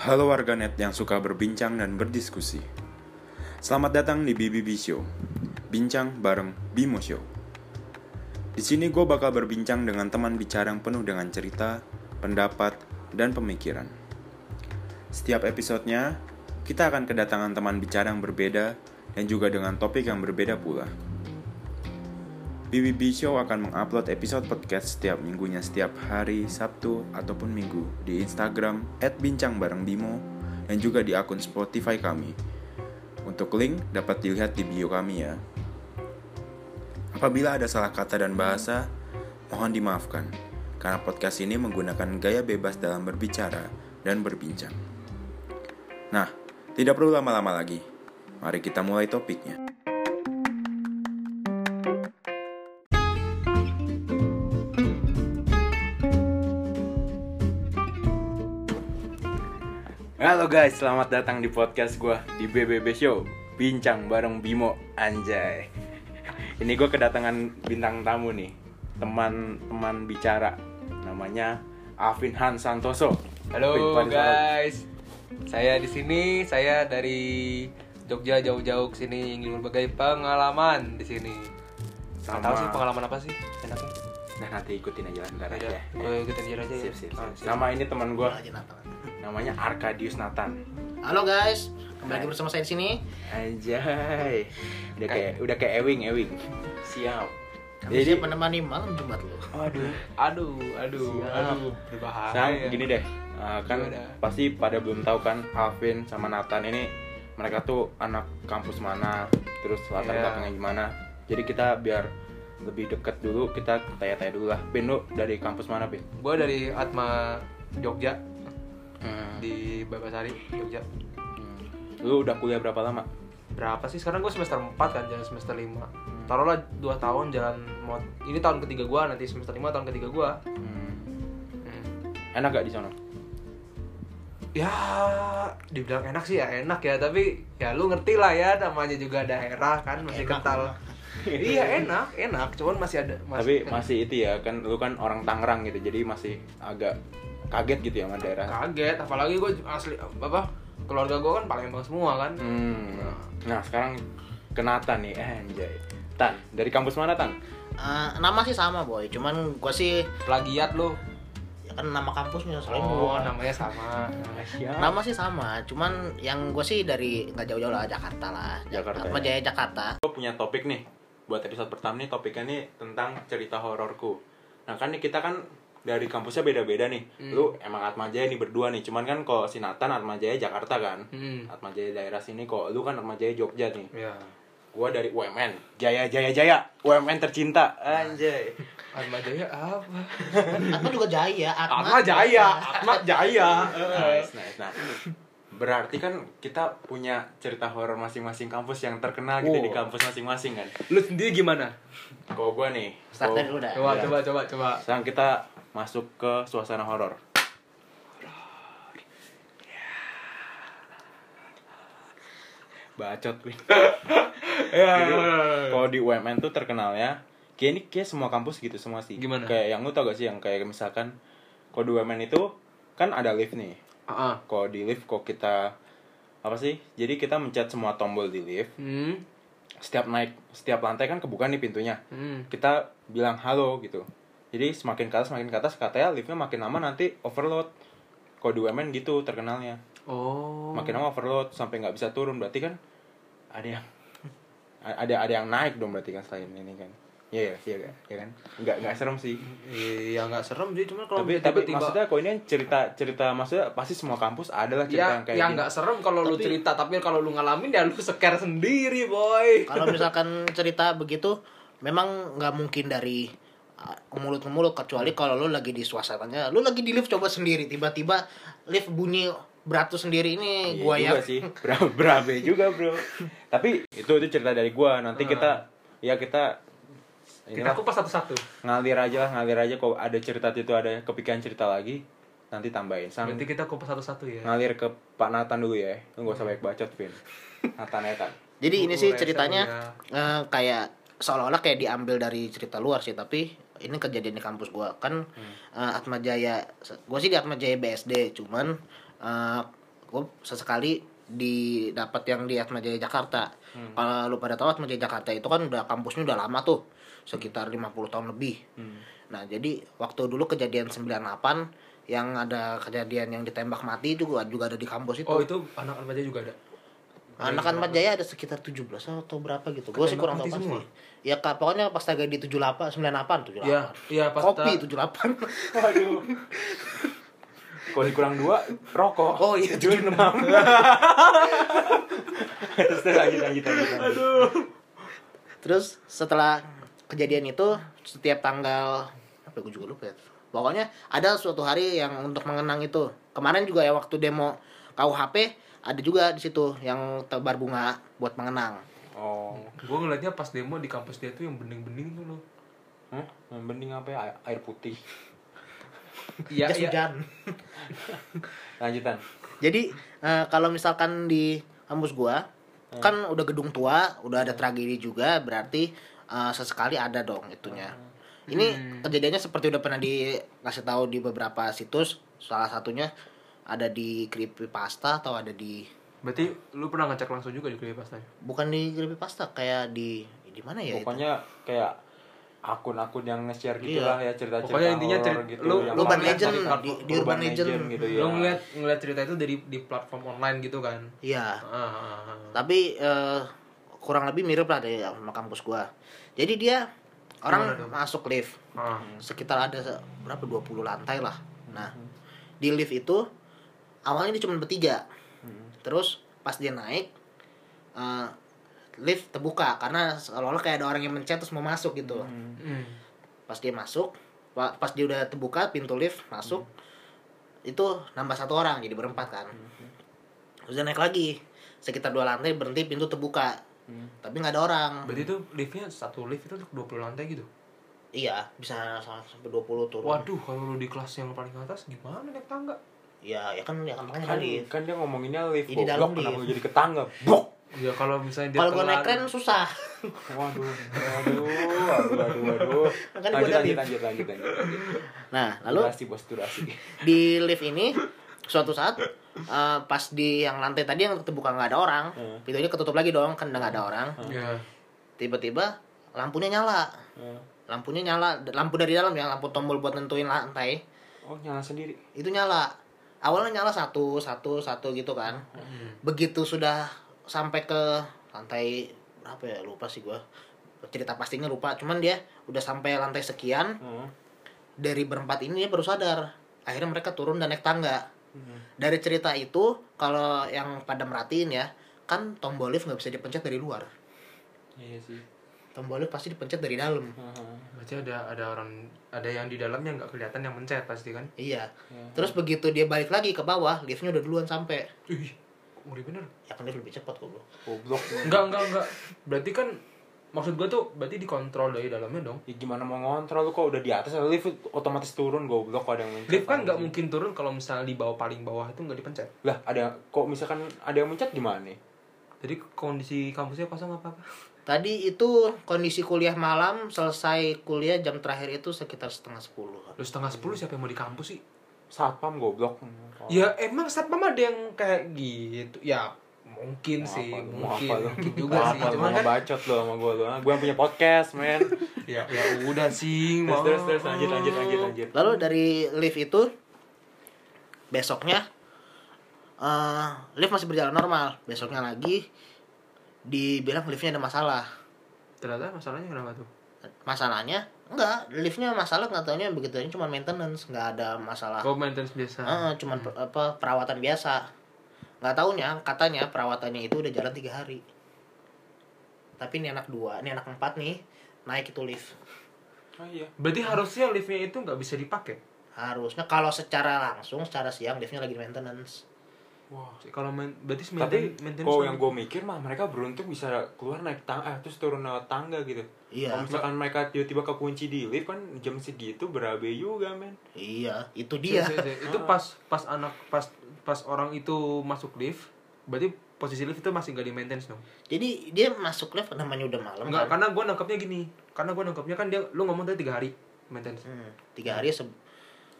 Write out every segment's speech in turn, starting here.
Halo warganet yang suka berbincang dan berdiskusi. Selamat datang di BBB Show. Bincang bareng Bimo Show. Di sini gue bakal berbincang dengan teman bicara yang penuh dengan cerita, pendapat, dan pemikiran. Setiap episodenya, kita akan kedatangan teman bicara yang berbeda dan juga dengan topik yang berbeda pula. BBB Show akan mengupload episode podcast setiap minggunya setiap hari Sabtu ataupun Minggu di Instagram @bincangbarengbimo dan juga di akun Spotify kami. Untuk link dapat dilihat di bio kami ya. Apabila ada salah kata dan bahasa, mohon dimaafkan karena podcast ini menggunakan gaya bebas dalam berbicara dan berbincang. Nah, tidak perlu lama-lama lagi. Mari kita mulai topiknya. Guys, selamat datang di podcast gue di BBB Show. Bincang bareng Bimo Anjay. Ini gue kedatangan bintang tamu nih Teman-teman bicara. Namanya Alvin Han Santoso. Halo Faris guys, saya di sini, saya dari Jogja jauh-jauh ke sini ingin berbagai pengalaman di sini. Sama- tahu sih pengalaman apa sih? Enaknya. Nah nanti ikutin aja lah ntar Ya, aja. Gue ikutin dia aja. Ya. Sip, sip, Ah, sip. Sama ini teman gue aja. Namanya Arkadius Nathan Halo guys, kembali lagi bersama saya di sini. Anjay Udah kayak, udah kayak Ewing, Ewing Siap Kami Jadi- siap menemani malam Jumat lo. Aduh Aduh, aduh, Siap. aduh, berbahaya. Sekarang gini deh, uh, kan Gimana? pasti pada belum tahu kan Alvin sama Nathan ini mereka tuh anak kampus mana, terus latar Iya. belakangnya gimana. Jadi kita biar lebih deket dulu, kita tanya-tanya dulu lah. Ben lu dari kampus mana Ben? Gue dari Atma Jogja Hmm. di Babasari Jogja. Hmm. Lu udah kuliah berapa lama? Berapa sih sekarang gue semester 4 kan, jalan semester 5 Taruhlah 2 tahun jalan mau ini tahun ketiga gue nanti semester 5 tahun ketiga gue Hmm. hmm. Enak gak di sana? ya dibilang enak sih ya enak ya tapi ya lu ngerti lah ya namanya juga daerah kan masih Enak, kental enak. iya enak enak cuman masih ada Tapi kan- masih itu ya, kan lu kan orang Tangerang gitu, jadi masih agak kaget gitu ya sama daerah. kaget apalagi gue asli apa keluarga gue kan Palembang semua kan Hmm. Nah sekarang ke Nathan nih, eh, anjay. Tan, dari kampus mana Tan? Eh, nama sih sama boy, cuman gua sih plagiat lu ya kan nama kampusnya selain oh gua. namanya sama Nama sih sama, cuman yang gue sih dari nggak jauh-jauh lah Jakarta lah. Jakarta, Atma ya. Jaya Jakarta. Gue punya topik nih buat episode pertama nih topiknya nih tentang cerita hororku. Nah kan nih kita kan dari kampusnya beda-beda nih. Hmm. Lu emang Atma Jaya nih berdua nih. Cuman kan kok si Nathan Atma Jaya Jakarta kan. hmm. Atma Jaya daerah sini kok lu kan Atma Jaya Jogja nih. ya Gua dari UMN. Jaya Jaya Jaya. UMN tercinta. Anjay. Atma Jaya apa Atma juga Jaya. Atma Jaya Atma Jaya Nice, nice. Nah, berarti kan kita punya cerita horor masing-masing kampus yang terkenal gitu Wow. di kampus masing-masing kan. lu sendiri gimana Kalau gua nih, Start dari dulu dah. coba Iya. coba coba coba Sekarang kita masuk ke suasana horor. Bacot Win. ya Jadi, Kalau di UMN tuh terkenalnya kayak ini kayak semua kampus gitu semua sih. Gimana? Kayak yang lu tau gak sih yang kayak misalkan kalau di UMN itu kan ada lift nih. ah Kalau di lift kok kita apa sih? Jadi kita mencet semua tombol di lift. hmm Setiap naik setiap lantai kan kebuka nih pintunya. hmm Kita bilang halo gitu. Jadi semakin ke atas semakin ke atas katanya liftnya makin lama nanti overload. Kalau di UMN gitu terkenalnya. oh Makin lama overload sampai nggak bisa turun berarti kan ada yang ada ada yang naik dong berarti kan selain ini kan. Iya iya iya iya kan. Nggak nggak serem sih. Iya nggak serem sih, cuma kalau tapi tapi tiba-tiba maksudnya kok ini cerita cerita maksudnya pasti semua kampus ada lah cerita ya yang kayak yang gini. nggak serem kalau lu cerita, tapi kalau lu ngalamin ya lu seker sendiri, boy. Kalau misalkan cerita begitu, memang nggak mungkin dari mulut ke mulut kecuali kalau lu lagi di suasananya, lu lagi di lift coba sendiri, tiba-tiba lift bunyi beratus sendiri ini Iya gua ya. sih. Bra- berabe juga bro. Tapi itu itu cerita dari gua. Nanti kita ya kita Kita kupas satu-satu. ngalir aja lah ngalir aja. Kok ada cerita itu ada kepikiran cerita lagi nanti tambahin. Sang Berarti kita kupas satu-satu ya. ngalir ke Pak Nathan dulu ya. Lu gak usah banyak bacot Vin. Nathan Nathan. Jadi ini sih ceritanya lu eh, kayak seolah-olah kayak diambil dari cerita luar sih, tapi ini kejadian di kampus gua kan eh, Atma Jaya, gua sih di Atma Jaya BSD, cuman eh, gue sesekali di dapat yang di Atma Jaya Jakarta. Hmm. Kalau lu pada tahu Atma Jaya Jakarta itu kan udah kampusnya udah lama tuh, sekitar 50 tahun lebih. Hmm. Nah, jadi waktu dulu kejadian 98 yang ada kejadian yang ditembak mati juga juga ada di kampus itu. Oh itu anak anak aja juga ada. Anak Atma Jaya ada sekitar 17 atau berapa gitu. Gue sih kurang tahu pasti. semua? Ya Kak, pokoknya pas lagi di 78, 98, 78. Iya, iya pas Kopi ta- 78. Waduh. Kalau dikurang dua, rokok. Oh iya, Tujuh enam. Terus lanjut lanjut lanjut. Aduh. Terus setelah kejadian itu setiap tanggal apa gue juga lupa ya. Pokoknya ada suatu hari yang untuk mengenang itu. Kemarin juga ya waktu demo KUHP ada juga di situ yang tebar bunga buat mengenang. Oh. Gue ngeliatnya pas demo di kampus dia tuh yang bening-bening tuh loh. Hah? Yang penting apa ya? Air putih. Iya, Jas iya. hujan. Lanjutan. Jadi eh, kalau misalkan di kampus gua kan udah gedung tua, udah ada tragedi juga, berarti eh, sesekali ada dong itunya. Ini kejadiannya seperti udah pernah dikasih tahu di beberapa situs. Salah satunya ada di creepypasta atau ada di Berarti lu pernah ngecek langsung juga di creepypasta bukan di creepypasta kayak di di mana ya itu? Pokoknya kayak akun-akun yang nge-share gitu Iya. lah ya cerita-cerita Pokoknya intinya cerita- gitu lu- yang lu Urban ngeliat Legend, di- di Urban Legend. gitu ya. Lu ngeliat ngeliat cerita itu dari di platform online gitu kan. Iya. Ah, ah, ah. Tapi eh, kurang lebih mirip lah dari sama kampus gua. Jadi dia orang Gimana masuk lift Ah. sekitar ada berapa 20 lantai lah. Nah, di lift itu awalnya dia cuma bertiga. Terus pas dia naik eh, lift terbuka karena seolah-olah kayak ada orang yang mencet terus mau masuk gitu. Hmm. Pas dia masuk, pa- pas dia udah terbuka pintu lift masuk itu nambah satu orang jadi berempat kan. Terus dia naik lagi sekitar dua lantai berhenti pintu terbuka. Tapi nggak ada orang. Berarti itu liftnya satu lift itu untuk 20 lantai gitu. Iya, bisa sampai 20 turun. Waduh, kalau lu di kelas yang paling atas gimana naik tangga? Iya, ya kan ya kan makanya kan, lift. kan dia ngomonginnya lift Ini di dalam kenapa lift. lu jadi ke tangga bok Ya kalau misalnya dia Kalau gua naik keren susah. waduh waduh waduh waduh waduh Kan lanjut lanjut lanjut lanjut lanjut Nah, lalu durasi bos durasi di lift ini suatu saat eh, pas di yang lantai tadi yang terbuka nggak ada orang, Hmm. pintunya ketutup lagi dong, kan nggak ada orang. Ya. Tiba-tiba lampunya nyala. Hmm. Lampunya nyala, lampu dari dalam ya, lampu tombol buat nentuin lantai oh nyala sendiri itu nyala. Awalnya nyala satu, satu, satu gitu kan. Hmm. Begitu sudah sampai ke lantai berapa ya lupa sih gua cerita pastinya lupa cuman dia udah sampai lantai sekian Hmm. dari berempat ini dia baru sadar akhirnya mereka turun dan naik tangga Hmm. dari cerita itu kalau yang pada merhatiin ya kan tombol lift nggak bisa dipencet dari luar iya sih tombol lift pasti dipencet dari dalam Hmm. Berarti ada ada orang ada yang di dalamnya nggak kelihatan yang mencet pasti kan? iya Ya. terus begitu dia balik lagi ke bawah liftnya udah duluan sampai Ih, ngeri bener. ya kan lift lebih cepat kok bro goblok Enggak, enggak, enggak. Berarti kan maksud gua tuh berarti dikontrol dari dalamnya dong. ya gimana mau ngontrol lu kok udah di atas lift otomatis turun goblok kok ada yang mencet Lift kan nggak mungkin turun kalau misalnya di bawah paling bawah itu nggak dipencet. lah ada kok misalkan ada yang mencet gimana nih Jadi kondisi kampusnya kosong apa apa? Tadi itu kondisi kuliah malam selesai kuliah jam terakhir itu sekitar setengah sepuluh Lu setengah sepuluh siapa yang mau di kampus sih? satpam goblok Ya emang satpam ada yang kayak gitu. Ya mungkin Mau sih, lu? Mungkin, mungkin juga Mau sih. apa? Cuman kan bacot lo sama gue lo gue yang punya podcast men ya ya udah sih, terus mau. terus terus lanjut lanjut lanjut lanjut lalu dari lift itu besoknya eh lift masih berjalan normal besoknya lagi dibilang liftnya ada masalah. Ternyata masalahnya kenapa tuh? masalahnya enggak. Liftnya masalah nggak taunya begitu aja cuma maintenance nggak ada masalah. Kau maintenance biasa. Eh, cuman per- apa perawatan biasa. Nggak taunya katanya perawatannya itu udah jalan tiga hari. Tapi ini anak dua ini anak empat nih naik itu lift. Oh iya. Berarti harusnya liftnya itu nggak bisa dipakai. harusnya kalau secara langsung secara siang liftnya lagi maintenance wah Kalau main, berarti tapi maintenance kok kan- yang gue mikir mah mereka beruntung bisa keluar naik tangga eh, terus turun lewat tangga gitu Iya. kalau misalkan mereka tiba-tiba kekunci di lift kan jam segitu berabe juga men iya itu Si- dia si- si- itu pas pas anak pas pas orang itu masuk lift, berarti posisi lift itu masih nggak di maintenance dong. jadi dia masuk lift namanya udah malam Enggak, kan karena gue nangkapnya gini. Karena gue nangkapnya kan dia lu ngomong tadi tiga hari maintenance. Hmm, tiga hari se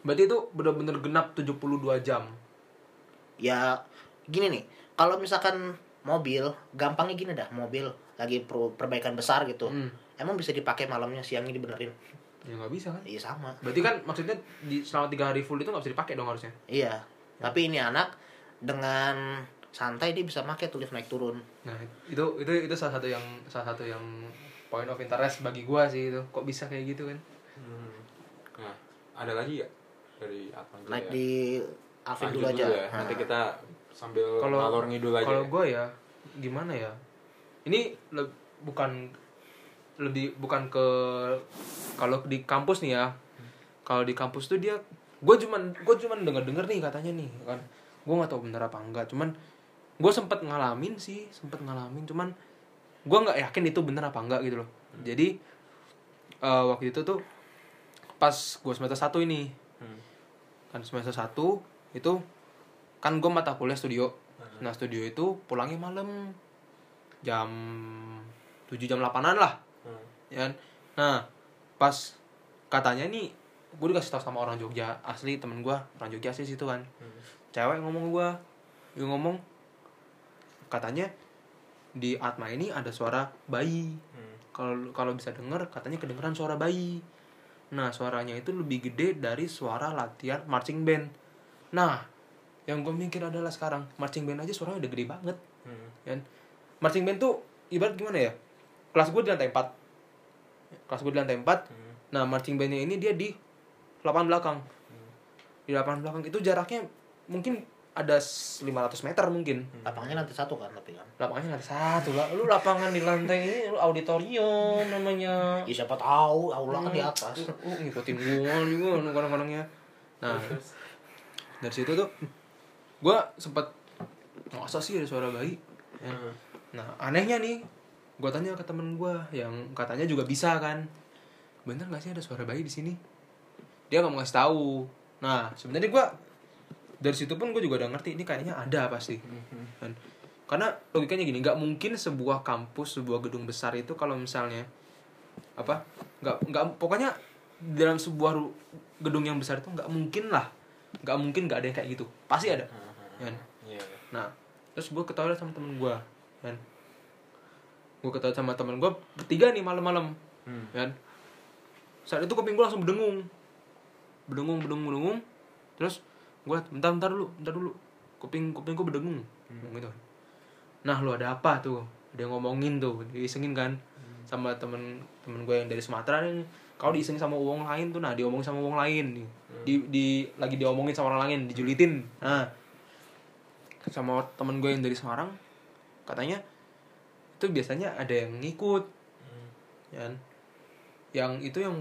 Berarti itu benar-benar genap 72 jam. Ya gini nih. Kalau misalkan mobil gampangnya gini dah mobil lagi per- perbaikan besar gitu. Hmm. emang bisa dipakai malamnya siangnya dibenerin. Ya nggak bisa kan? Iya sama. Berarti kan maksudnya di selama tiga hari full itu nggak bisa dipakai dong harusnya? Iya. Tapi ini anak dengan santai dia bisa pakai tuh lift naik turun. Nah itu itu itu salah satu yang salah satu yang point of interest bagi gua sih itu. Kok bisa kayak gitu kan? Hmm. Nah, ada lagi ya dari Jaya? naik di Alvin Lanjut dulu aja ya. Nah. Nanti kita sambil kalau ngalor ngidul aja. kalau ya. gue ya gimana ya ini le- bukan lebih bukan ke kalau di kampus nih ya kalau di kampus tuh dia gue cuman gue cuman denger denger nih katanya nih kan gue nggak tahu bener apa enggak cuman gue sempet ngalamin sih sempet ngalamin cuman gue nggak yakin itu bener apa enggak gitu loh jadi eh, waktu itu tuh pas gue semester satu ini Hmm. kan semester 1 itu kan gue mata kuliah studio. Nah studio itu pulangnya malam. Jam 7 jam 8an lah. Hmm. ya kan? nah pas katanya nih gue dikasih tahu sama orang Jogja. Asli temen gue orang Jogja asli situ kan. Hmm. cewek ngomong gue dia ngomong katanya di Atma ini ada suara bayi. Hmm. kalau kalau bisa denger katanya kedengeran suara bayi. Nah suaranya itu lebih gede dari suara latihan marching band nah yang gue mikir adalah sekarang marching band aja suaranya udah gede banget Hmm. kan? Marching band tuh ibarat gimana ya? Kelas gue di lantai 4 kelas gue di lantai 4 Hmm. nah marching bandnya ini dia di lapangan belakang. Di lapangan belakang itu jaraknya mungkin ada 500 meter mungkin. Lapangnya lantai satu kan tapi kan? Lapangannya lantai satu lah. Lu lapangan di lantai ini lu auditorium namanya. Ya siapa tahu aula kan di atas. Uh, ngikutin gua juga kadang-kadangnya. Nah, dari situ tuh gua sempet masa sih ada suara bayi. Ya. Hmm. Nah, anehnya nih, gua tanya ke temen gua yang katanya juga bisa kan. Bener gak sih ada suara bayi di sini? Dia nggak mau ngasih tahu. Nah, sebenarnya gua dari situ pun gue juga udah ngerti ini kayaknya ada pasti. Kan? Karena logikanya gini, nggak mungkin sebuah kampus, sebuah gedung besar itu kalau misalnya apa nggak nggak pokoknya dalam sebuah gedung yang besar itu nggak mungkin lah nggak mungkin nggak ada yang kayak gitu. Pasti ada. Kan Iya. nah terus gue ketawa sama temen gue kan gue ketawa sama temen gue bertiga nih malam-malam Hmm. kan saat itu kuping gue langsung berdengung. Berdengung berdengung berdengung. Terus gue bentar bentar dulu bentar dulu. Kuping kuping gue berdengung. Ngomong gitu. Nah lu ada apa tuh? Dia ngomongin tuh diisengin kan sama temen temen gue yang dari Sumatera nih kau diisengin sama uang lain tuh nah diomongin sama uang lain. Nih di, di lagi diomongin sama orang lain dijulitin. Nah sama temen gue yang dari Semarang katanya itu biasanya ada yang ngikut ya kan? yang itu yang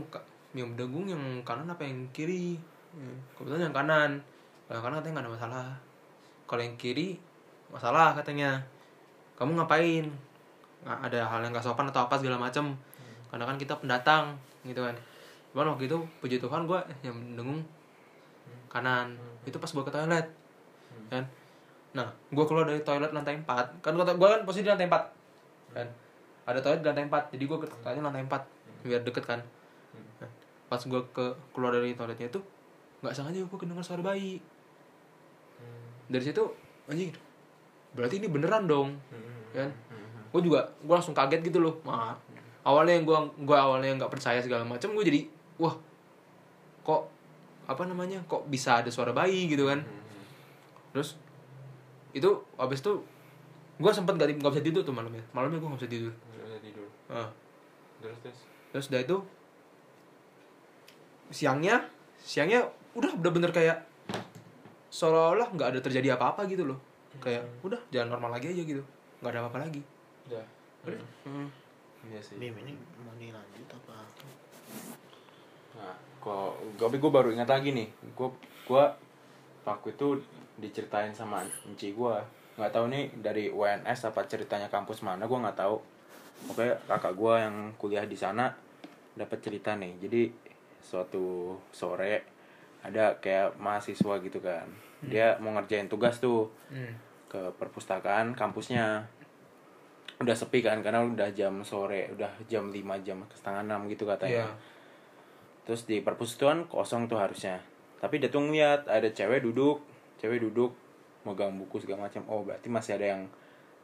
yang berdengung yang kanan apa yang kiri? Ya, kebetulan yang kanan. Kalau yang kanan katanya nggak ada masalah. Kalau yang kiri masalah katanya. Kamu ngapain? Nggak ada hal yang gak sopan atau apa segala macem. Karena kan kita pendatang gitu kan. Cuman waktu itu puji Tuhan gue yang dengung kanan. Itu pas gue ke toilet kan. Nah gue keluar dari toilet lantai 4 kan gue kan posisi di lantai 4 kan. Ada toilet di lantai 4 jadi gue ke toiletnya lantai 4 biar deket kan. Nah, pas gue ke keluar dari toiletnya itu nggak sengaja gue kedengar suara bayi. Dari situ anjing berarti ini beneran dong kan. Gue juga gue langsung kaget gitu loh. Wah, awalnya yang gue gue awalnya nggak percaya segala macam gue jadi wah kok apa namanya kok bisa ada suara bayi gitu kan terus itu abis itu gue sempet gak, nggak bisa tidur tuh malamnya malamnya gue nggak bisa tidur Nggak bisa tidur. Ah. Terus terus. terus udah itu siangnya siangnya udah bener-bener kayak seolah-olah nggak ada terjadi apa-apa gitu loh kayak udah jalan normal lagi aja gitu nggak ada apa-apa lagi Udah. udah Hmm. Iya sih. Bim ini mau dilanjut apa Nah, kok tapi gue baru ingat lagi nih. Gue gue waktu itu diceritain sama enci gue. Nggak tahu nih dari UNS apa ceritanya kampus mana gue nggak tahu. Oke kakak gue yang kuliah di sana dapat cerita nih. Jadi suatu sore ada kayak mahasiswa gitu kan. Dia mau ngerjain tugas tuh Hmm. ke perpustakaan kampusnya udah sepi kan karena udah jam sore udah jam 5 jam setengah enam gitu katanya. Iya. terus di perpustakaan kosong tuh harusnya. Tapi dia tuh ngeliat ada cewek duduk cewek duduk megang buku segala macam. Oh berarti masih ada yang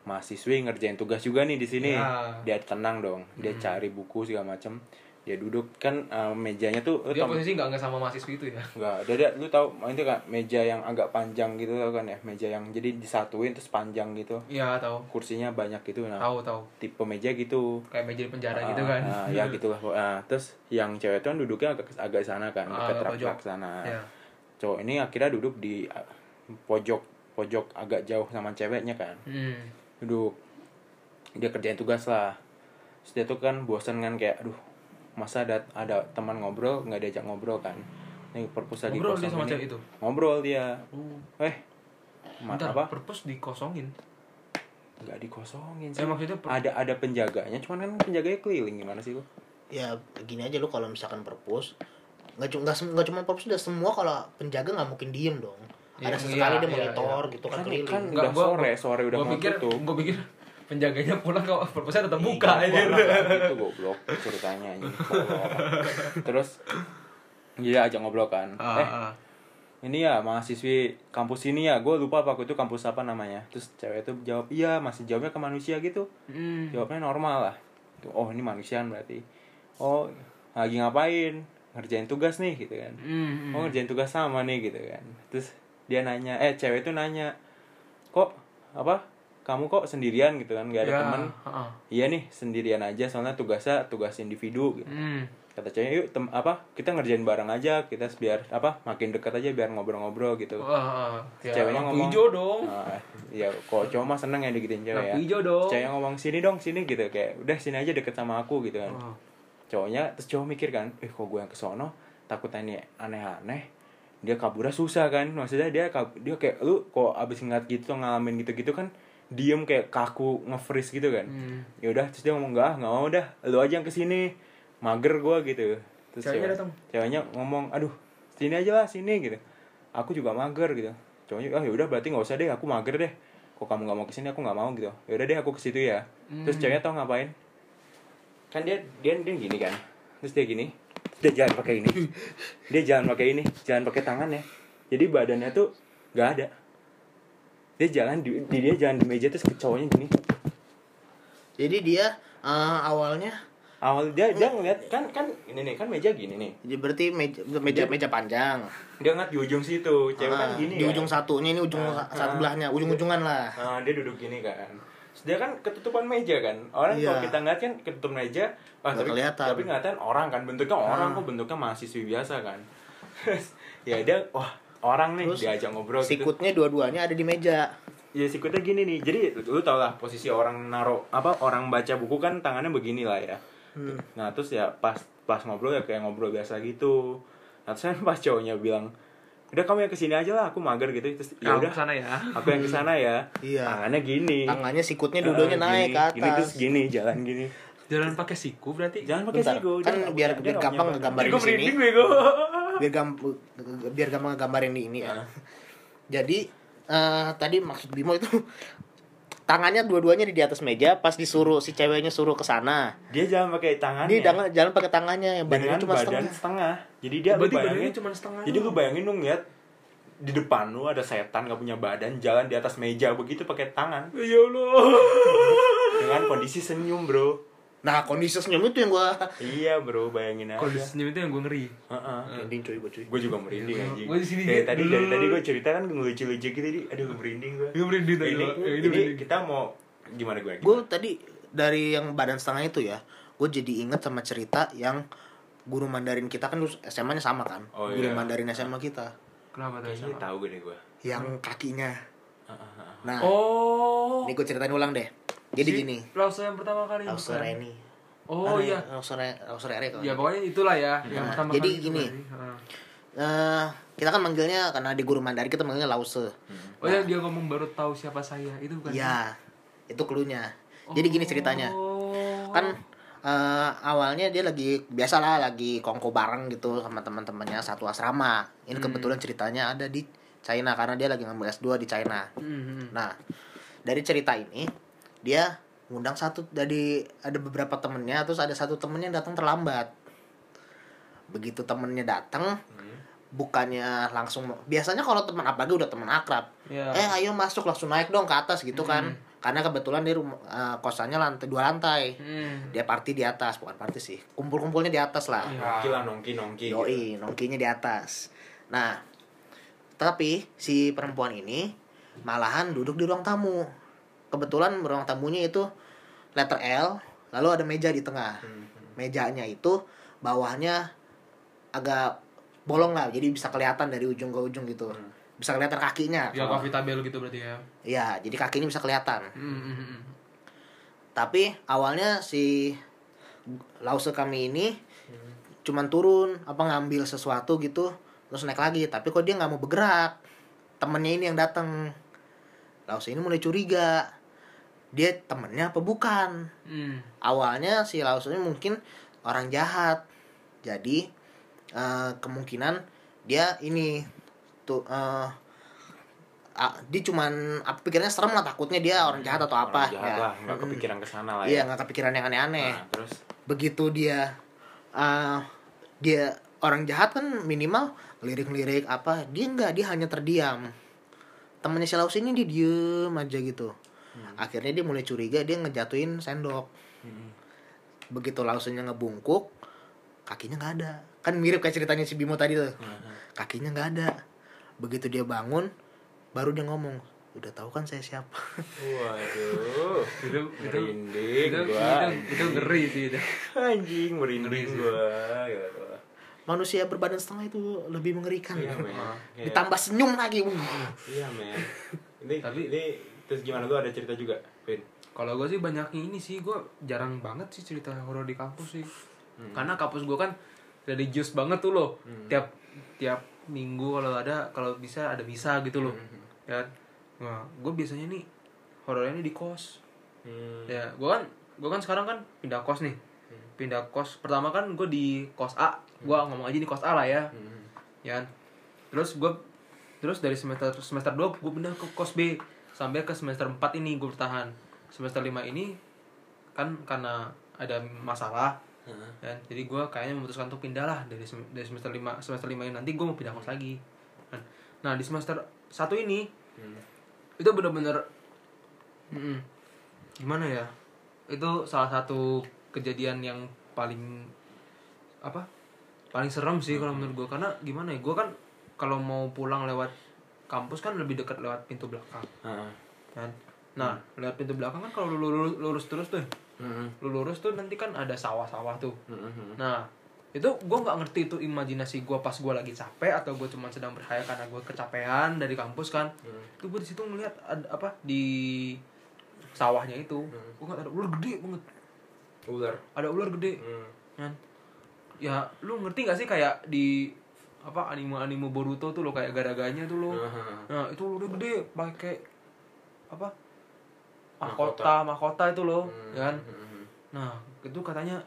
mahasiswi ngerjain tugas juga nih di sini. Ya. dia tenang dong dia cari buku segala macam dia duduk kan eh, mejanya tuh Dia tau- posisi nggak nggak sama mahasiswi itu ya. Enggak, dia, dia lu tahu itu kan meja yang agak panjang gitu tau kan ya meja yang jadi disatuin terus panjang gitu Iya tahu. kursinya banyak gitu nah Tahu tahu. tipe meja gitu Kayak meja di penjara Ah, gitu kan. ah, ya gitulah nah, terus yang cewek itu kan duduknya agak agak sana kan Ah, dekat rak sana Iya. cowok ini akhirnya duduk di pojok pojok agak jauh sama ceweknya kan Hmm. duduk dia kerjain tugas lah terus dia tuh kan bosan kan kayak aduh masa ada ada teman ngobrol nggak diajak ngobrol kan. Ini perpus lagi Ngobrol dia sama cewek itu? ngobrol dia. Oh. eh Bentar, apa? purpose dikosongin. nggak dikosongin sih. Eh maksudnya per- ada ada penjaganya cuman kan penjaganya keliling gimana sih lu? Ya gini aja lu kalau misalkan perpus nggak cuma nggak cuma perpus udah semua kalau penjaga nggak mungkin diem dong. Iya, ada sesekali iya, dia iya, monitor gitu kan Kan- keliling. kan- Nggak, udah gua- sore, gua- sore udah gua mau pikir, tutup. Gue pikir penjaganya pulang kalau purpose tetap buka aja. itu goblok ceritanya ini terus dia ajak ngobrol kan. Ah, eh ah. ini ya mahasiswi kampus ini ya gue lupa apa itu kampus apa namanya. Terus cewek itu jawab iya masih jawabnya ke manusia gitu. Hmm. jawabnya normal lah. Oh ini manusiaan berarti. Oh lagi ngapain? Ngerjain tugas nih gitu kan. Hmm. oh ngerjain tugas sama nih gitu kan. Terus dia nanya eh cewek itu nanya kok apa kamu kok sendirian gitu kan gak ada Ya, teman ah. iya nih sendirian aja soalnya tugasnya tugas individu gitu Hmm. kata cewek yuk tem apa kita ngerjain bareng aja kita biar apa makin dekat aja biar ngobrol-ngobrol gitu Wah, ya, Ceweknya ngomong, hijau dong. Nah, ya kok cowok mah seneng ya digituin cewek ya hijau dong. ceweknya ngomong sini dong sini gitu kayak udah sini aja deket sama aku gitu kan Oh. cowoknya terus cowok mikir kan eh kok gue yang kesono takutnya ini aneh-aneh dia kaburnya susah kan maksudnya dia dia kayak lu kok abis ngeliat gitu ngalamin gitu-gitu kan diem kayak kaku nge-freeze gitu kan. Hmm. ya udah terus dia ngomong enggak nggak mau dah lu aja yang ke sini mager gua gitu. Terus Ceweknya cewek- datang? ceweknya ngomong aduh sini aja lah sini gitu. Aku juga mager gitu. Cowoknya ah ya udah berarti nggak usah deh aku mager deh. Kok kamu nggak mau ke sini aku nggak mau gitu. Ya udah deh aku ke situ ya. Terus ceweknya tau ngapain? Kan dia dia dia gini kan? Terus dia gini dia jalan pakai ini. Dia jalan pakai ini jalan pakai tangannya. Jadi badannya tuh nggak ada dia jalan di, di- dia jalan di meja terus ke cowoknya gini. Jadi dia eh, awalnya awal dia dia ngeliat kan kan ini nih kan meja gini nih. Jadi berarti meja meja, meja panjang. Dia ngeliat di ujung situ cewek kan Ah, gini di kan. ujung satunya ini ujung Ah, satu ah. belahnya ujung ujungan lah. Nah, dia duduk gini kan. Dia kan ketutupan meja kan. Orang Iya. kalau kita ngeliat kan ketutup meja ah, tapi kelihatan. tapi ngeliatin orang kan. Bentuknya orang kok bentuknya mahasiswi biasa kan. Ya dia wah orang nih Terus diajak ngobrol gitu sikutnya dua-duanya ada di meja ya sikutnya gini nih jadi lu tau lah posisi orang naro apa orang baca buku kan tangannya begini lah ya Hmm. nah terus ya pas pas ngobrol ya kayak ngobrol biasa gitu nah terus kan pas cowoknya bilang udah kamu yang ke sini aja lah aku mager gitu terus ya udah ke sana ya. aku yang ke sana ya Iya. tangannya gini tangannya sikutnya Ah, dua-duanya naik gini, ke atas gini terus gini jalan gini Jalan pakai siku berarti. jangan pakai siku kan biar- biar gampang badan. di sini. merinding bego. Biar gampang biar gampang gambarin di ini ya. Ah. jadi eh, tadi maksud Bimo itu tangannya dua-duanya di di atas meja pas disuruh si ceweknya suruh ke sana. Dia jalan pakai tangannya. Dia jalan jalan pakai tangannya yang badannya cuma badan setengah. Setengah. jadi dia Berarti bayangin badannya cuma setengah jadi lu bayangin dong lihat di depan lu ada setan gak punya badan jalan di atas meja begitu pakai tangan. Ya Allah. dengan kondisi senyum bro nah kondisi senyum itu yang gua iya bro bayangin aja Kondisi senyum itu yang gue ngeri. Heeh. merinding cuy gua cuy gue juga merinding anjing Gua di sini dari juga. tadi dari tadi gue cerita kan ngelucu-lucu gitu jadi aduh gue merinding gue Gue merinding tadi, ini, ini ini merinding. kita mau gimana gue gue tadi dari yang badan setengah itu ya gue jadi inget sama cerita yang guru Mandarin kita kan SMA-nya sama kan Oh, guru iya. Mandarin SMA kita Kenapa tuh? sama? tahu gue deh gue yang kakinya nah Oh. ini gue ceritain ulang deh jadi Si gini Lause yang pertama kali. Lause bukan? Reni Oh iya. Lause Re- Lause Rere kalau Ya nggak pokoknya itulah ya yang Nah, pertama jadi kali itu gini. Eh, kita kan manggilnya karena di guru Mandarin kita manggilnya Lause Oh ya dia ngomong baru tahu siapa saya itu bukan? ya itu klunya jadi gini ceritanya Oh. kan eh, awalnya dia lagi biasalah lagi kongko bareng gitu sama teman-temannya satu asrama ini kebetulan ceritanya ada di China karena dia lagi ngambil S2 di China Mhm. nah dari cerita ini dia ngundang satu dari ada beberapa temennya terus ada satu temennya yang datang terlambat begitu temennya datang bukannya langsung biasanya kalau teman apalagi udah teman akrab Iya. eh ayo masuk langsung naik dong ke atas gitu kan karena kebetulan di rumah eh, kosannya lantai dua lantai Hmm. dia party di atas bukan party sih kumpul-kumpulnya di atas lah Nongki lah nongki nongki. gitu. Yoi, nongkinya di atas. Nah, tapi si perempuan ini malahan duduk di ruang tamu. Kebetulan ruang tamunya itu letter L, lalu ada meja di tengah. Mejanya itu bawahnya agak bolong lah, jadi bisa kelihatan dari ujung ke ujung gitu. Bisa kelihatan kakinya. Ya Kalau- table gitu berarti ya. Iya, jadi kakinya bisa kelihatan. Hmm, hmm, hmm. Tapi awalnya si lause kami ini cuman turun apa ngambil sesuatu gitu terus naik lagi tapi kok dia nggak mau bergerak temennya ini yang datang lause ini mulai curiga dia temennya apa bukan Hmm. awalnya si lause ini mungkin orang jahat jadi eh, kemungkinan dia ini tuh eh, ah, dia cuman apa pikirnya serem lah takutnya dia orang jahat atau apa Orang jahat ya. lah, nggak kepikiran ke sana lah Iya ya. nggak kepikiran yang aneh-aneh. Nah, terus Begitu dia uh, dia orang jahat kan minimal lirik-lirik apa dia nggak dia hanya terdiam. Temennya si Laus ini dia diem aja gitu. Akhirnya dia mulai curiga dia ngejatuhin sendok. Begitu Lausnya ngebungkuk kakinya nggak ada. Kan mirip kayak ceritanya si Bimo tadi tuh. Kakinya nggak ada. Begitu dia bangun baru dia ngomong udah tahu kan saya siapa. waduh. Itu itu merinding itu, gua. itu, itu ngeri sih itu. Anjing merinding gua. gitu. Manusia berbadan setengah itu lebih mengerikan. Iya, men. Iya. Ditambah senyum lagi. uh. Iya, men. Ini Tapi- ini terus gimana lu ada cerita juga, Vin? Kalau gue sih banyak ini sih gue jarang banget sih cerita horor di kampus sih. Karena kampus gue kan religius banget tuh loh. Tiap tiap minggu kalau ada kalau bisa ada misa gitu loh. Ya. Nah, gue biasanya nih horornya nih di kos. Hmm. Ya, gue kan gue kan sekarang kan pindah kos nih. Pindah kos. Pertama kan gue di kos A. Gue ngomong aja di kos A lah ya. Hmm. Ya. kan? Terus gue terus dari semester semester 2 gue pindah ke kos B sampai ke semester 4 ini gue bertahan. Semester 5 ini kan karena ada masalah Heeh. kan jadi gue kayaknya memutuskan untuk pindah lah dari dari semester 5 semester 5 ini nanti gue mau pindah kos lagi kan. nah di semester satu ini Hmm. itu bener-bener Mm-mm. gimana ya itu salah satu kejadian yang paling apa paling serem sih kalau menurut gue karena gimana ya gue kan kalau mau pulang lewat kampus kan lebih dekat lewat pintu belakang. Kan? Nah lewat pintu belakang kan kalau lu lurus, lurus terus tuh. Heeh. lu lurus tuh nanti kan ada sawah-sawah tuh. Nah, itu gue nggak ngerti itu imajinasi gue pas gue lagi capek atau gue cuma sedang berhayal karena gue kecapean dari kampus kan. Itu gue di situ ngeliat ada apa di sawahnya itu, gue nggak ular gede banget, Ular. ada ular gede, Hmm. kan? Ya, lu ngerti gak sih kayak di apa anime-anime Boruto tuh lo kayak garaganya tuh lo. Nah, itu ular gede pakai apa? Mahkota. Mahkota, itu loh, Hmm. ya kan? Heeh. Nah, itu katanya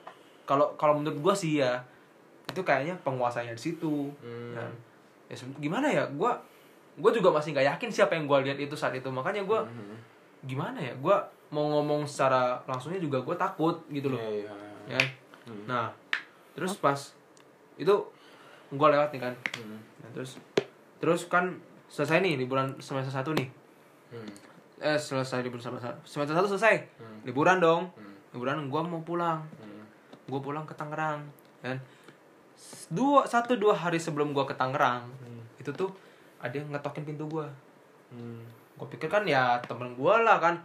kalau kalau menurut gua sih ya itu kayaknya penguasanya di situ. Hmm. Ya, ya seben- gimana ya? Gua gua juga masih nggak yakin siapa yang gua lihat itu saat itu. Makanya gua Hmm. gimana ya? Gua mau ngomong secara langsungnya juga gua takut gitu loh. Iya, iya. Ya. kan? Nah, terus pas itu gua lewat nih kan. Hmm. Nah, terus terus kan selesai nih liburan semester satu nih. Hmm. Eh selesai liburan semester satu. Semester satu selesai. Hmm. Liburan dong. Hmm. Liburan gua mau pulang. Hmm. gue pulang ke Tangerang dan dua satu dua hari sebelum gue ke Tangerang itu tuh ada yang ngetokin pintu gue Hmm. gue pikir kan ya temen gue lah kan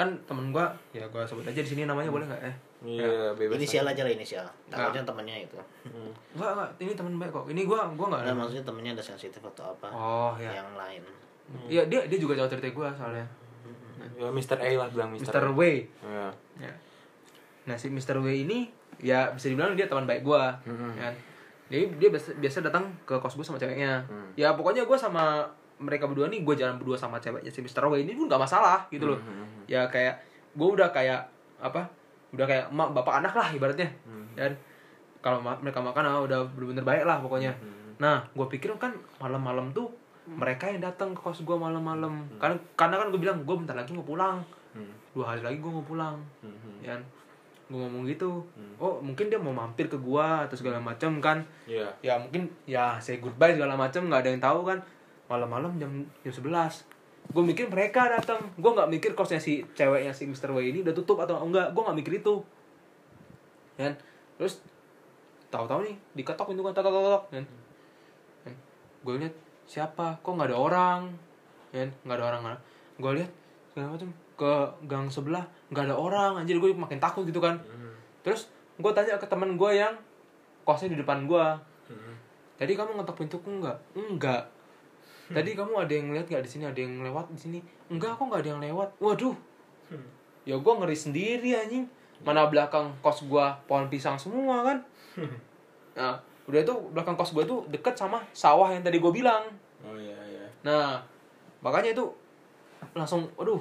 kan temen gue ya gue sebut aja di sini namanya boleh nggak eh Iya, bebas. Inisial aja lah inisial. Takutnya temennya itu. Hmm. nggak nggak ini temen baik kok ini gue gue nggak Nah, maksudnya temennya ada sensitif atau apa oh ya yang lain. Iya dia dia juga jauh cerita gue soalnya Ya Mr. A lah bilang Mr. Mr. W Iya. ya. nah si Mr. W ini ya bisa dibilang dia teman baik gue Mhm. kan jadi dia biasa, biasa datang ke kos gue sama ceweknya Hmm. ya pokoknya gue sama mereka berdua nih gue jalan berdua sama ceweknya si Mr. W ini pun gak masalah gitu loh Mhm. ya kayak gue udah kayak apa udah kayak emak bapak anak lah ibaratnya dan kalau ma- mereka makan ah, udah bener-bener baik lah pokoknya nah gue pikir kan malam-malam tuh mereka yang datang ke kos gue malam-malam Hmm. karena karena kan gue bilang gue bentar lagi mau pulang Hmm. dua hari lagi gue mau pulang Mhm. ya kan? gue ngomong gitu Hmm. oh mungkin dia mau mampir ke gua atau segala macam kan Iya. ya mungkin ya say goodbye segala macam nggak ada yang tahu kan malam-malam jam jam 11 gue mikir mereka datang. Gue nggak mikir kosnya si ceweknya si Mr. W ini udah tutup atau enggak. Gue nggak mikir itu. Kan? Terus tahu-tahu nih diketok pintu kan tok tok tok kan? Gue lihat siapa? Kok nggak ada orang? Kan? Nggak ada orang gue lihat segala macam ke gang sebelah nggak ada orang. Anjir gue makin takut gitu kan? Hmm. terus gue tanya ke teman gue yang kosnya di depan gue Hmm. tadi kamu ngetok pintuku enggak enggak tadi kamu ada yang lihat nggak di sini? Ada yang lewat di sini? Enggak kok nggak ada yang lewat. Waduh. Ya gue ngeri sendiri anjing. Mana belakang kos gue pohon pisang semua kan? Nah udah itu belakang kos gue tuh deket sama sawah yang tadi gue bilang. Oh iya iya. nah makanya itu langsung aduh.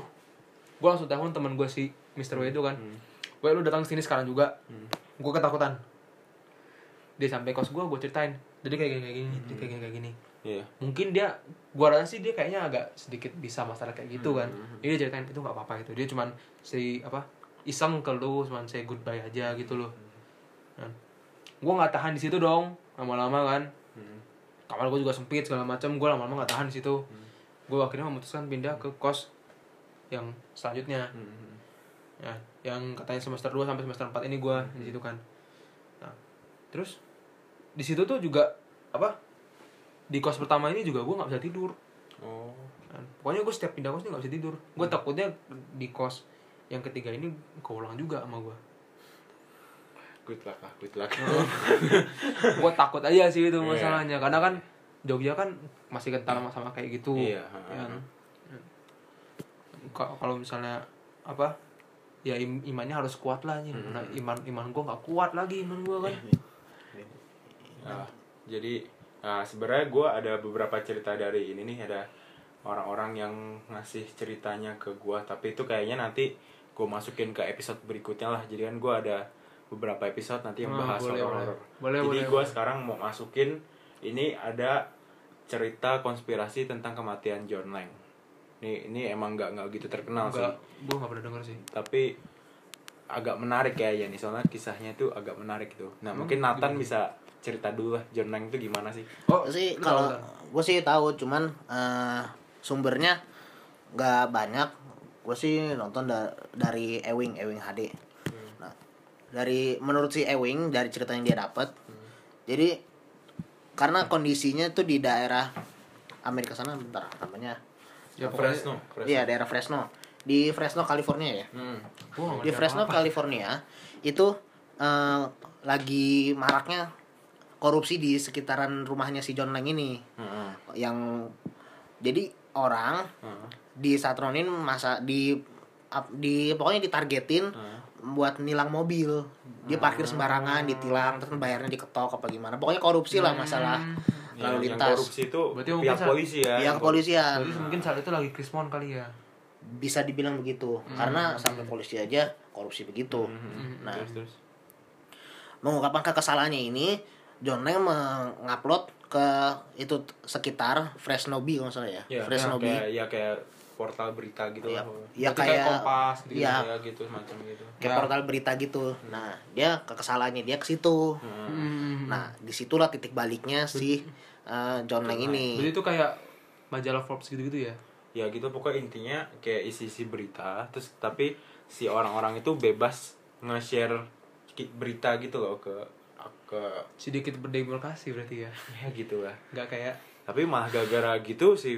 Gue langsung telepon teman gue si Mr. W itu kan. Hmm. gue lu datang sini sekarang juga. Hmm. gue ketakutan. Dia sampai kos gue gue ceritain. Jadi kayak gini kayak gini kayak gini kayak gini Iya. mungkin dia gua rasa sih dia kayaknya agak sedikit bisa masalah kayak gitu kan Hmm. jadi dia ceritain itu nggak apa-apa gitu dia cuman si apa iseng ke lu cuman say goodbye aja gitu loh Hmm. nah, gua nggak tahan di situ dong lama-lama kan Hmm. kamar gua juga sempit segala macam gua lama-lama nggak tahan di situ gua akhirnya memutuskan pindah ke kos yang selanjutnya Hmm. ya yang katanya semester 2 sampai semester 4 ini gua di situ kan nah terus di situ tuh juga apa di kos pertama ini juga gua nggak bisa tidur Oh. kan. pokoknya gue setiap pindah kos ini nggak bisa tidur gue takutnya di kos yang ketiga ini keulang juga sama gue Good luck lah, good luck. gue takut aja sih itu Iya. masalahnya karena kan Jogja kan masih kental sama, sama kayak gitu Iya, ya kan? Ka- kalau misalnya apa ya im- imannya harus kuat lah nih Hmm. Nah, iman iman gue nggak kuat lagi iman gue kan Nah, jadi nah, sebenarnya gue ada beberapa cerita dari ini nih. Ada orang-orang yang ngasih ceritanya ke gue tapi itu kayaknya nanti gue masukin ke episode berikutnya lah. Jadi kan gue ada beberapa episode nanti yang Ah, bahas boleh, horor boleh. Boleh, jadi gue sekarang mau masukin ini ada cerita konspirasi tentang kematian John Lang. Ini ini emang nggak nggak gitu terkenal enggak sih. gue nggak pernah denger sih. Tapi agak menarik kayaknya nih soalnya kisahnya itu agak menarik tuh. Nah Emang mungkin Nathan gimana? bisa cerita dulu lah John Lang itu gimana sih? Oh sih kalau gue sih tahu cuman eh, sumbernya nggak banyak. Gue sih nonton da- dari Ewing Ewing HD nah dari menurut si Ewing dari cerita yang dia dapat jadi karena kondisinya tuh di daerah Amerika sana bentar namanya ya Fresno, Fresno. iya daerah Fresno. Di Fresno California ya? Hmm. nggak di Fresno apa-apa. California itu eh, lagi maraknya korupsi di sekitaran rumahnya si John Lang ini. Heeh. yang jadi orang Heeh. disatronin masa di ap- di pokoknya ditargetin Heeh. buat nilang mobil. Dia parkir sembarangan ditilang terus bayarnya diketok apa gimana. Pokoknya korupsi lah masalah Ya, lalu yang lintas. korupsi itu Berarti pihak polisi ya pihak Yang kepolisian. Jadi mungkin saat itu lagi Krismon kali ya. bisa dibilang begitu. Karena sampai polisi aja korupsi begitu. Mhm. Nah. terus terus. Mengungkapkan kekesalannya ini John Lang mengupload ke itu sekitar Fresno Bee kalau salah ya, ya, Fresno ya, Bee kayak ya kayak portal berita gitu ya, lah ya Berarti kayak kayak Kompas gitu Iya. ya gitu semacam gitu. Kayak Ya. portal berita gitu. Nah dia kekesalannya dia ke situ. Hmm. nah di situlah titik baliknya si uh, John Lang ini. Berarti itu kayak majalah Forbes gitu-gitu ya. ya gitu pokoknya intinya kayak isi-isi berita terus tapi si orang-orang itu bebas nge-share berita gitu loh ke ke Sedikit berdemokrasi berarti ya. ya gitu lah Nggak kayak tapi mah gara-gara gitu si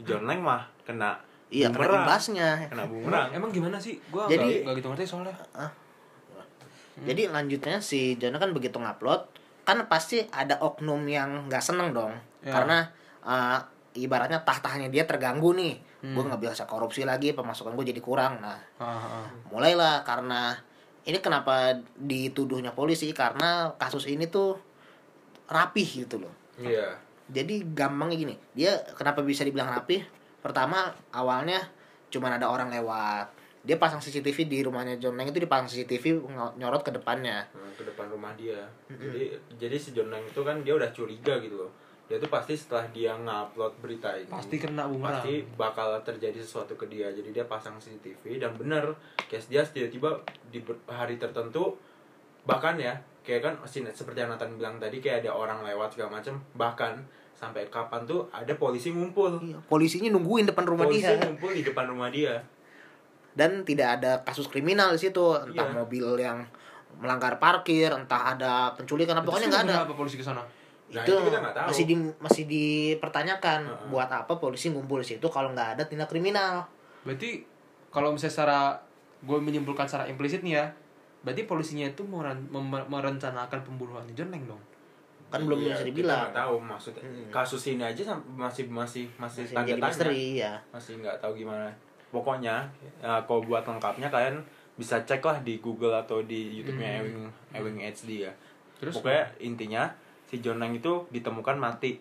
John Lang mah kena iya kena bumerang. imbasnya kena emang, bumerang emang gimana sih? Gua Jadi- nggak gitu ngerti soalnya. jadi lanjutnya si John kan begitu ngupload kan pasti ada oknum yang nggak seneng dong Ya. karena uh, ibaratnya tahtanya dia terganggu nih Hmm. gue nggak bisa korupsi lagi pemasukan gue jadi kurang nah Ah, ah. mulailah karena ini kenapa dituduhnya polisi? Karena kasus ini tuh rapih gitu loh. Iya. Jadi gampangnya gini dia kenapa bisa dibilang rapih? Pertama awalnya cuman ada orang lewat. Dia pasang CCTV di rumahnya John Lang itu dipasang CCTV nyorot ke depannya. Nah, ke depan rumah dia. Jadi jadi si John Lang itu kan dia udah curiga gitu loh dia tuh pasti setelah dia ngupload berita ini pasti kena bumerang. pasti bakal terjadi sesuatu ke dia. Jadi dia pasang CCTV dan bener case dia tiba-tiba di hari tertentu bahkan ya kayak kan seperti yang Nathan bilang tadi kayak ada orang lewat segala macam bahkan sampai kapan tuh ada polisi ngumpul. Iya, polisinya nungguin depan rumah polisi dia. ngumpul di depan rumah dia. Dan tidak ada kasus kriminal di situ entah Iya. mobil yang melanggar parkir entah ada penculikan apa pokoknya nggak ada. apa polisi ke sana Nah, itu, itu kita masih di masih dipertanyakan Heeh. buat apa polisi ngumpul di situ kalau nggak ada tindak kriminal. Berarti kalau misalnya secara gue menyimpulkan secara implisit nih ya berarti polisinya itu meren- merencanakan pembunuhan John Leng dong? Kan belum Iya, bisa kita dibilang. nggak tahu maksudnya. Kasus ini aja masih masih masih, masih tanda tanya. misteri ya masih nggak tahu gimana. Pokoknya ya, kalau buat lengkapnya kalian bisa cek lah di Google atau di YouTube-nya Ewing Ewing HD ya. Terus? pokoknya intinya si John Lang itu ditemukan mati.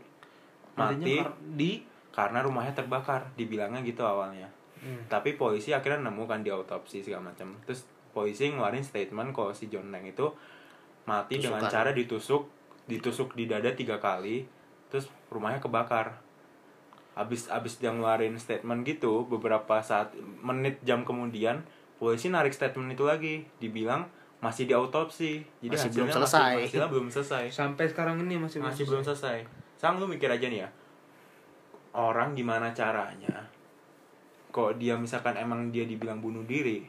Mati di karena rumahnya terbakar dibilangnya gitu awalnya. Hmm. tapi polisi akhirnya nemu kan di autopsi segala macam. Terus polisi ngeluarin statement kalau si John Lang itu mati dengan Tusukan. cara ditusuk ditusuk di dada tiga kali terus rumahnya kebakar. Abis abis dia ngeluarin statement gitu beberapa saat menit jam kemudian polisi narik statement itu lagi. Dibilang masih di autopsi. Jadi Masih belum selesai. masih, hasilnya belum selesai. Sampai sekarang ini masih masih belum selesai. sang lu mikir aja nih ya. Orang gimana caranya? Kok dia misalkan emang dia dibilang bunuh diri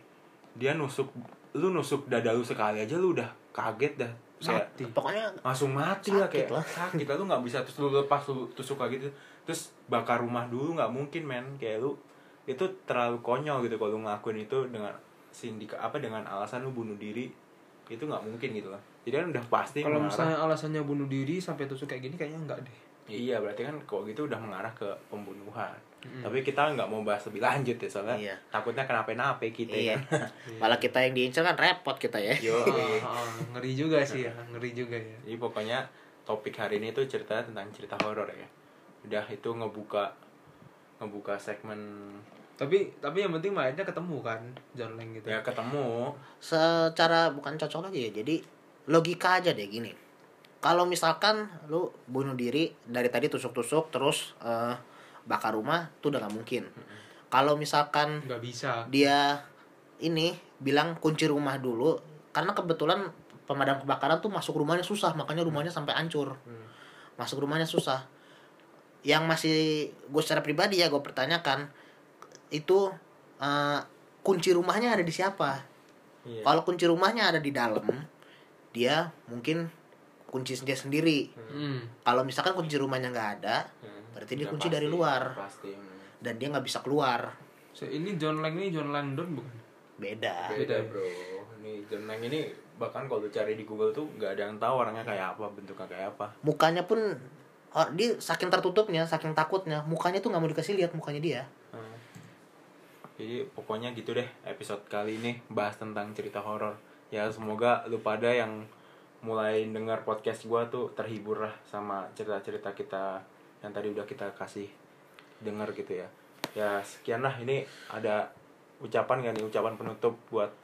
dia nusuk lu nusuk dada lu sekali aja lu udah kaget dah. Kayak mati. Pokoknya langsung mati lah Sakit kayak lah. sakit lah. Lu nggak bisa terus lu lepas lu tusuk kayak gitu terus bakar rumah dulu nggak mungkin men. Kayak lu itu terlalu konyol gitu kalau lu ngelakuin itu dengan sindika apa dengan alasan lu bunuh diri itu nggak mungkin gitu loh jadi kan udah pasti kalau misalnya alasannya bunuh diri sampai tusuk kayak gini kayaknya enggak deh Iya berarti kan kok gitu udah mengarah ke pembunuhan. Tapi kita nggak mau bahas lebih lanjut ya soalnya Iya. takutnya kenapa-napa kita iya kan. malah kita yang diincar kan repot kita ya Yo. Ah, ngeri juga sih ya ngeri juga ya Jadi pokoknya topik hari ini tuh cerita tentang cerita horor ya. Udah itu ngebuka ngebuka segmen tapi tapi yang penting mainnya ketemu kan John Leng gitu. Ya ketemu. secara bukan cocok lagi ya jadi logika aja deh gini. Kalau misalkan lu bunuh diri dari tadi tusuk-tusuk terus eh, bakar rumah tuh udah nggak mungkin. Kalau misalkan nggak bisa. dia ini bilang kunci rumah dulu karena kebetulan pemadam kebakaran tuh masuk rumahnya susah makanya rumahnya sampai hancur. Masuk rumahnya susah. Yang masih gue secara pribadi ya gue pertanyakan itu eh, kunci rumahnya ada di siapa Iya. kalau kunci rumahnya ada di dalam dia mungkin kunci dia sendiri hmm. kalau misalkan kunci rumahnya nggak ada Hmm. berarti dia kunci pasti, dari luar Pasti. hmm. dan dia nggak bisa keluar So, ini John Lang ini John Langdon bukan beda Beda Beda. bro. Ini jeneng ini bahkan kalau cari di Google tuh nggak ada yang tahu orangnya kayak apa, bentuknya kayak apa. mukanya pun oh, dia saking tertutupnya saking takutnya mukanya tuh nggak mau dikasih lihat mukanya dia Hmm. Jadi pokoknya gitu deh episode kali ini bahas tentang cerita horor. Ya semoga lu pada yang mulai dengar podcast gua tuh terhibur lah sama cerita-cerita kita yang tadi udah kita kasih dengar gitu ya. Ya sekian lah ini ada ucapan gak nih ucapan penutup buat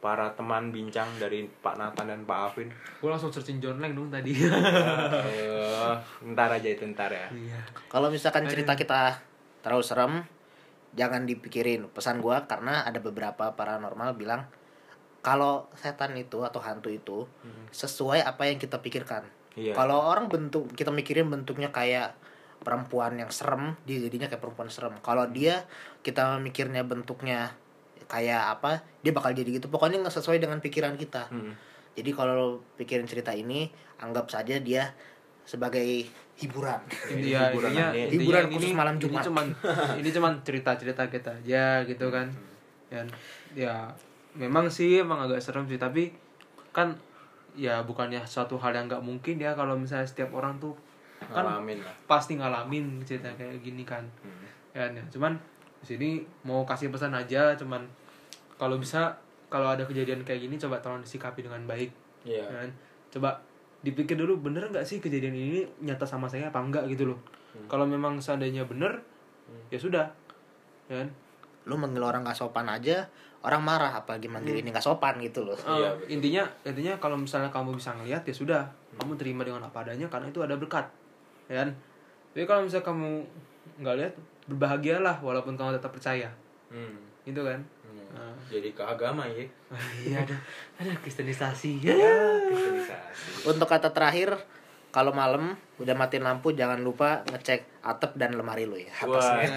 para teman bincang dari Pak Nathan dan Pak Alvin. gue langsung searching Lang dong tadi Eh, ntar aja itu ntar ya. iya kalau misalkan cerita kita terlalu serem jangan dipikirin. Pesan gua karena ada beberapa paranormal bilang kalau setan itu atau hantu itu sesuai apa yang kita pikirkan. Iya. kalau orang bentuk kita mikirin bentuknya kayak perempuan yang serem dia jadinya kayak perempuan serem. Kalau dia kita mikirnya bentuknya kayak apa dia bakal jadi gitu. Pokoknya nggak sesuai dengan pikiran kita. Hmm. jadi kalau pikirin cerita ini anggap saja dia sebagai hiburan Iya, hiburan intinya, intinya Hiburan ini, khusus malam ini Jumat. cuman ini cuman cerita-cerita kita aja gitu kan. Dan ya memang sih emang agak serem sih, tapi kan ya bukannya suatu hal yang nggak mungkin ya kalau misalnya setiap orang tuh kan Ngalamin lah. pasti ngalamin cerita kayak gini kan. Hmm. Ya, ya. cuman di sini mau kasih pesan aja cuman kalau bisa kalau ada kejadian kayak gini coba tolong disikapi dengan baik Iya. ya kan? coba dipikir dulu bener nggak sih kejadian ini nyata sama saya apa enggak gitu loh. Kalau memang seandainya bener ya sudah. Ya kan? Lu manggil orang gak sopan aja orang marah apalagi manggil ini gak sopan gitu loh. Iya, betul. intinya intinya kalau misalnya kamu bisa ngelihat ya sudah. Kamu terima dengan apa adanya karena itu ada berkat. Ya kan? Tapi kalau misalnya kamu nggak lihat, berbahagialah walaupun kamu tetap percaya. Hmm. Itu kan? Hmm. Nah. Jadi ke agama ya. iya ada ada kristenisasi. Ya, kristenisasi. Untuk kata terakhir, kalau malam udah matiin lampu jangan lupa ngecek atap dan lemari lu ya Wah. atasnya.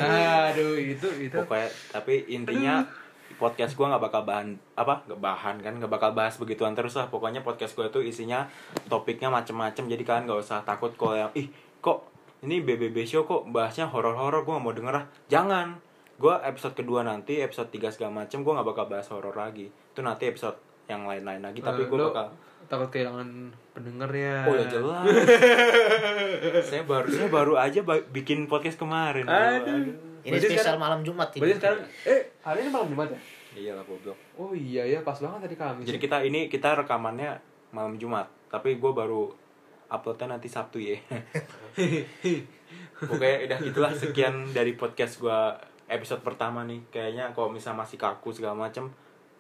Aduh, itu itu. Pokoknya tapi intinya podcast gua nggak bakal bahan apa nggak bahan kan nggak bakal bahas begituan terus lah pokoknya podcast gua tuh isinya topiknya macem-macem jadi kalian nggak usah takut kalau yang ih kok ini BBB show kok bahasnya horor-horor gua nggak mau denger ah jangan gua episode kedua nanti episode 3 segala macem gua nggak bakal bahas horor lagi itu nanti episode yang lain-lain lagi tapi Eh, gua lu bakal takut kehilangan pendengar ya. Oh ya jelas. saya baru saya baru aja bikin podcast kemarin. Aduh. Ini Berarti spesial sekarang- malam Jumat ini. Berarti sekarang eh hari ini malam Jumat ya? Iyalah goblok. Oh iya ya pas banget tadi Kamis. Jadi kita ini kita rekamannya malam Jumat, tapi gue baru uploadnya nanti Sabtu ya. Pokoknya udah itulah sekian dari podcast gue episode pertama nih. Kayaknya kalau misalnya masih kaku segala macem,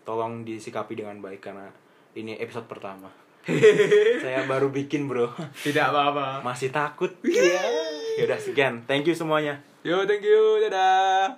tolong disikapi dengan baik karena ini episode pertama. Saya baru bikin bro, tidak apa-apa. masih takut. Iya. Ya udah sekian, thank you semuanya. Yo, thank you. Dadah.